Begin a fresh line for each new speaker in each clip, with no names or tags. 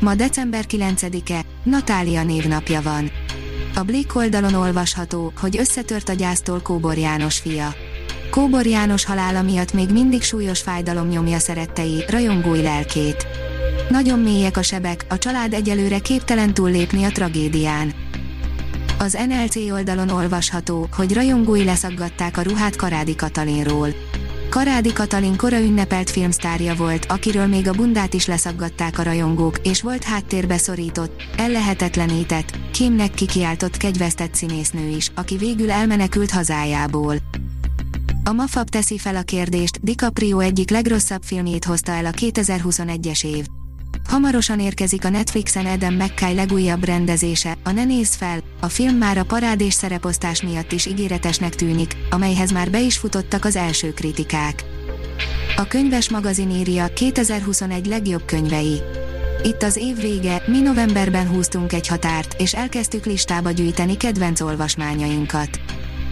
Ma december 9-e, Natália névnapja van. A Blick oldalon olvasható, hogy összetört a gyásztól Kóbor János fia. Kóbor János halála miatt még mindig súlyos fájdalom nyomja szerettei, rajongói lelkét. Nagyon mélyek a sebek, a család egyelőre képtelen túllépni a tragédián. Az NLC oldalon olvasható, hogy rajongói leszaggatták a ruhát Karádi Katalinról. Karádi Katalin kora ünnepelt filmsztárja volt, akiről még a bundát is leszaggatták a rajongók, és volt háttérbe szorított, ellehetetlenített, Kimnek kikiáltott kegyvesztett színésznő is, aki végül elmenekült hazájából. A Mafab teszi fel a kérdést, DiCaprio egyik legrosszabb filmjét hozta el a 2021-es év. Hamarosan érkezik a Netflixen Adam McKay legújabb rendezése, a Ne nézz fel, a film már a parádés szereposztás miatt is ígéretesnek tűnik, amelyhez már be is futottak az első kritikák. A könyves magazin írja 2021 legjobb könyvei. Itt az év vége, mi novemberben húztunk egy határt, és elkezdtük listába gyűjteni kedvenc olvasmányainkat.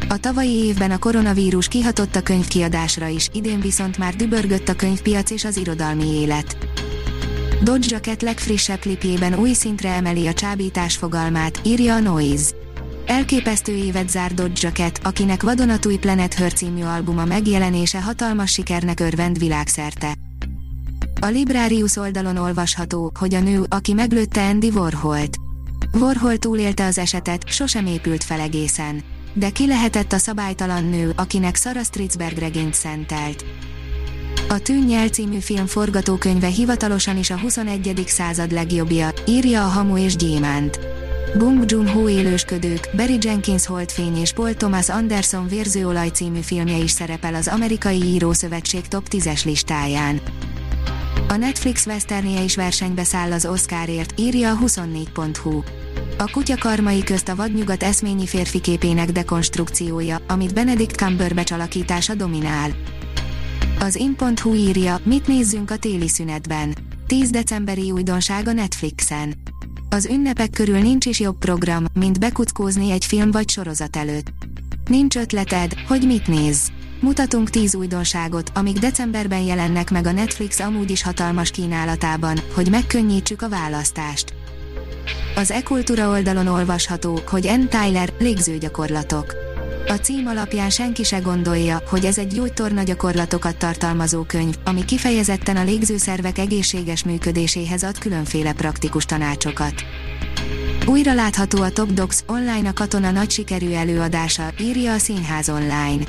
A tavalyi évben a koronavírus kihatott a könyvkiadásra is, idén viszont már dübörgött a könyvpiac és az irodalmi élet. Dodge Jacket legfrissebb klipjében új szintre emeli a csábítás fogalmát, írja a Noise. Elképesztő évet zár Dodge Jacket, akinek vadonatúj Planet Her című albuma megjelenése hatalmas sikernek örvend világszerte. A Librarius oldalon olvasható, hogy a nő, aki meglőtte Andy Warholt. Warhol túlélte az esetet, sosem épült fel egészen. De ki lehetett a szabálytalan nő, akinek Sarah Stritzberg regényt szentelt. A Tűnnyel című film forgatókönyve hivatalosan is a 21. század legjobbja, írja a Hamu és Gyémánt. Bung Joon-ho élősködők, Barry Jenkins Holdfény és Paul Thomas Anderson Vérzőolaj című filmje is szerepel az Amerikai Írószövetség top 10-es listáján. A Netflix westernje is versenybe száll az Oscarért, írja a 24.hu. A kutya karmai közt a vadnyugat eszményi férfi képének dekonstrukciója, amit Benedict Cumberbatch alakítása dominál. Az in.hu írja, mit nézzünk a téli szünetben. 10 decemberi újdonság a Netflixen. Az ünnepek körül nincs is jobb program, mint bekuckózni egy film vagy sorozat előtt. Nincs ötleted, hogy mit nézz. Mutatunk 10 újdonságot, amik decemberben jelennek meg a Netflix amúgy is hatalmas kínálatában, hogy megkönnyítsük a választást. Az e-kultúra oldalon olvasható, hogy N. Tyler, légzőgyakorlatok a cím alapján senki se gondolja, hogy ez egy gyógytorna gyakorlatokat tartalmazó könyv, ami kifejezetten a légzőszervek egészséges működéséhez ad különféle praktikus tanácsokat. Újra látható a Top Docs online a katona nagy sikerű előadása, írja a Színház online.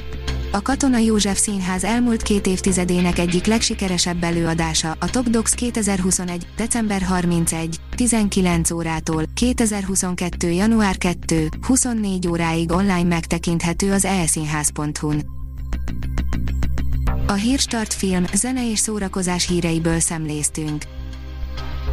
A Katona József Színház elmúlt két évtizedének egyik legsikeresebb előadása, a Top Docs 2021. december 31. 19 órától, 2022. január 2. 24 óráig online megtekinthető az elszínház.hu-n. A Hírstart film, zene és szórakozás híreiből szemléztünk.